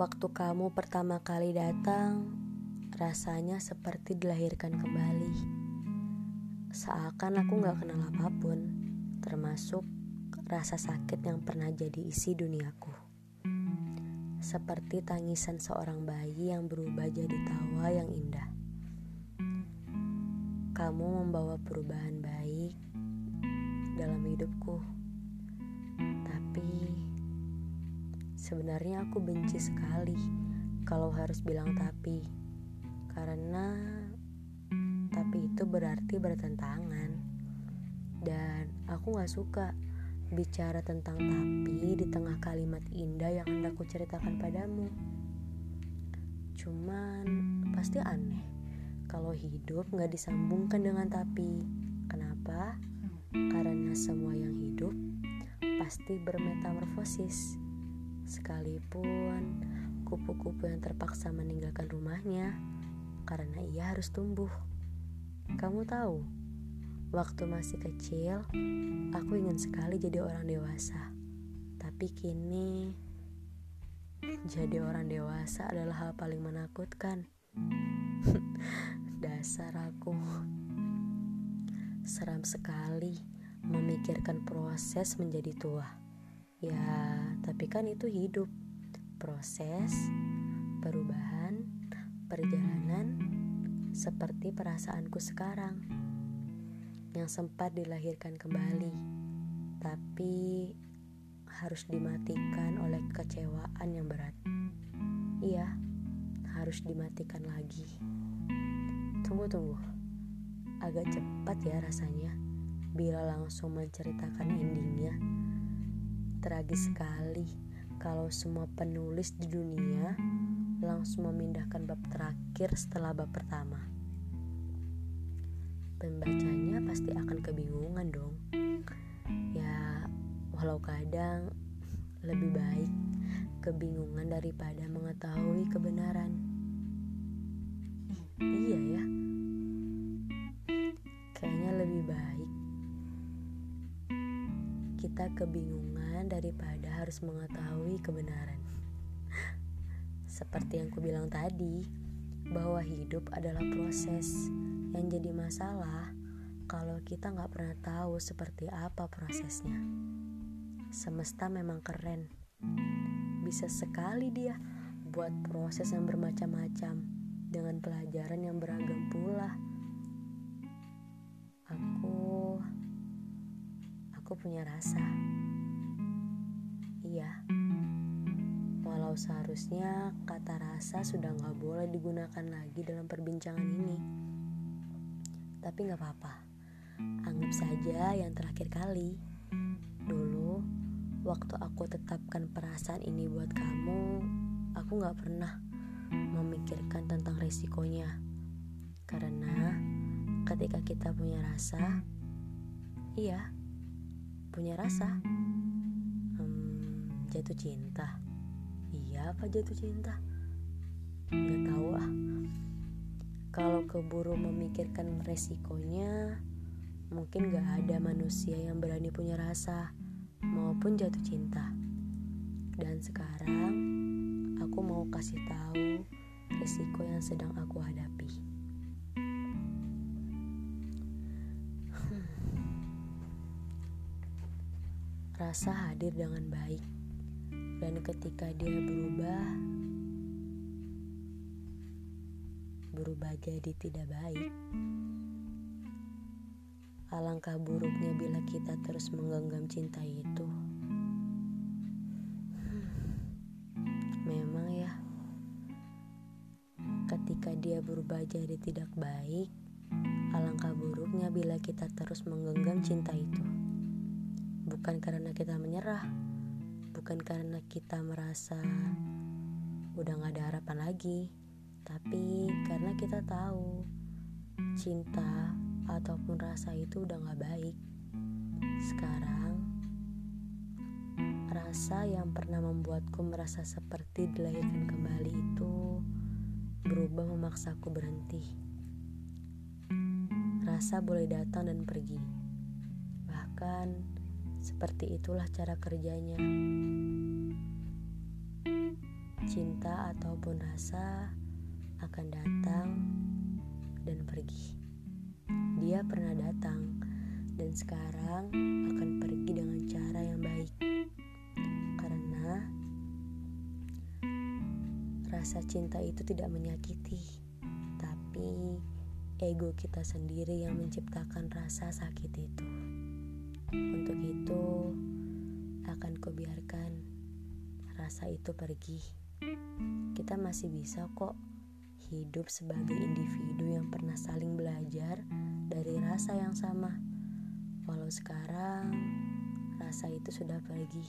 Waktu kamu pertama kali datang, rasanya seperti dilahirkan kembali. Seakan aku gak kenal apa pun, termasuk rasa sakit yang pernah jadi isi duniaku. Seperti tangisan seorang bayi yang berubah jadi tawa yang indah. Kamu membawa perubahan baik dalam hidupku. Sebenarnya aku benci sekali kalau harus bilang tapi. Karena tapi itu berarti bertentangan. Dan aku gak suka bicara tentang tapi di tengah kalimat indah yang hendak ku ceritakan padamu. Cuman pasti aneh kalau hidup gak disambungkan dengan tapi. Kenapa? Karena semua yang hidup pasti bermetamorfosis. Sekalipun kupu-kupu yang terpaksa meninggalkan rumahnya karena ia harus tumbuh. Kamu tahu, waktu masih kecil, aku ingin sekali jadi orang dewasa. Tapi kini, jadi orang dewasa adalah hal paling menakutkan. Dasar aku Seram sekali memikirkan proses menjadi tua Ya, tapi kan itu hidup Proses, perubahan, perjalanan Seperti perasaanku sekarang Yang sempat dilahirkan kembali Tapi harus dimatikan oleh kecewaan yang berat Iya, harus dimatikan lagi. Tunggu, tunggu. Agak cepat ya rasanya bila langsung menceritakan endingnya. Tragis sekali kalau semua penulis di dunia langsung memindahkan bab terakhir setelah bab pertama. Pembacanya pasti akan kebingungan dong. Ya, walau kadang lebih baik kebingungan daripada mengetahui kebenaran. Kita kebingungan daripada harus mengetahui kebenaran. Seperti yang kubilang tadi, bahwa hidup adalah proses yang jadi masalah kalau kita nggak pernah tahu seperti apa prosesnya. Semesta memang keren, bisa sekali dia buat proses yang bermacam-macam dengan pelajaran yang beragam pula. Aku punya rasa. Iya. Walau seharusnya kata rasa sudah nggak boleh digunakan lagi dalam perbincangan ini. Tapi nggak apa-apa. Anggap saja yang terakhir kali. Dulu, waktu aku tetapkan perasaan ini buat kamu, aku nggak pernah memikirkan tentang resikonya. Karena ketika kita punya rasa, iya, punya rasa, hmm, jatuh cinta. Iya apa jatuh cinta? Gak tahu ah. Kalau keburu memikirkan resikonya, mungkin gak ada manusia yang berani punya rasa maupun jatuh cinta. Dan sekarang aku mau kasih tahu risiko yang sedang aku hadapi. Rasa hadir dengan baik, dan ketika dia berubah, berubah jadi tidak baik. Alangkah buruknya bila kita terus menggenggam cinta itu. Ketika dia berubah jadi tidak baik, alangkah buruknya bila kita terus menggenggam cinta itu. Bukan karena kita menyerah, bukan karena kita merasa udah gak ada harapan lagi, tapi karena kita tahu cinta ataupun rasa itu udah gak baik. Sekarang, rasa yang pernah membuatku merasa seperti dilahirkan kembali itu berubah memaksaku berhenti. Rasa boleh datang dan pergi. Bahkan seperti itulah cara kerjanya. cinta ataupun rasa akan datang dan pergi. Dia pernah datang dan sekarang akan pergi dengan cara yang baik. Karena rasa cinta itu tidak menyakiti, tapi ego kita sendiri yang menciptakan rasa sakit itu. Untuk itu, akan kubiarkan rasa itu pergi. Kita masih bisa kok hidup sebagai individu yang pernah saling belajar dari rasa yang sama. Walau sekarang rasa itu sudah pergi.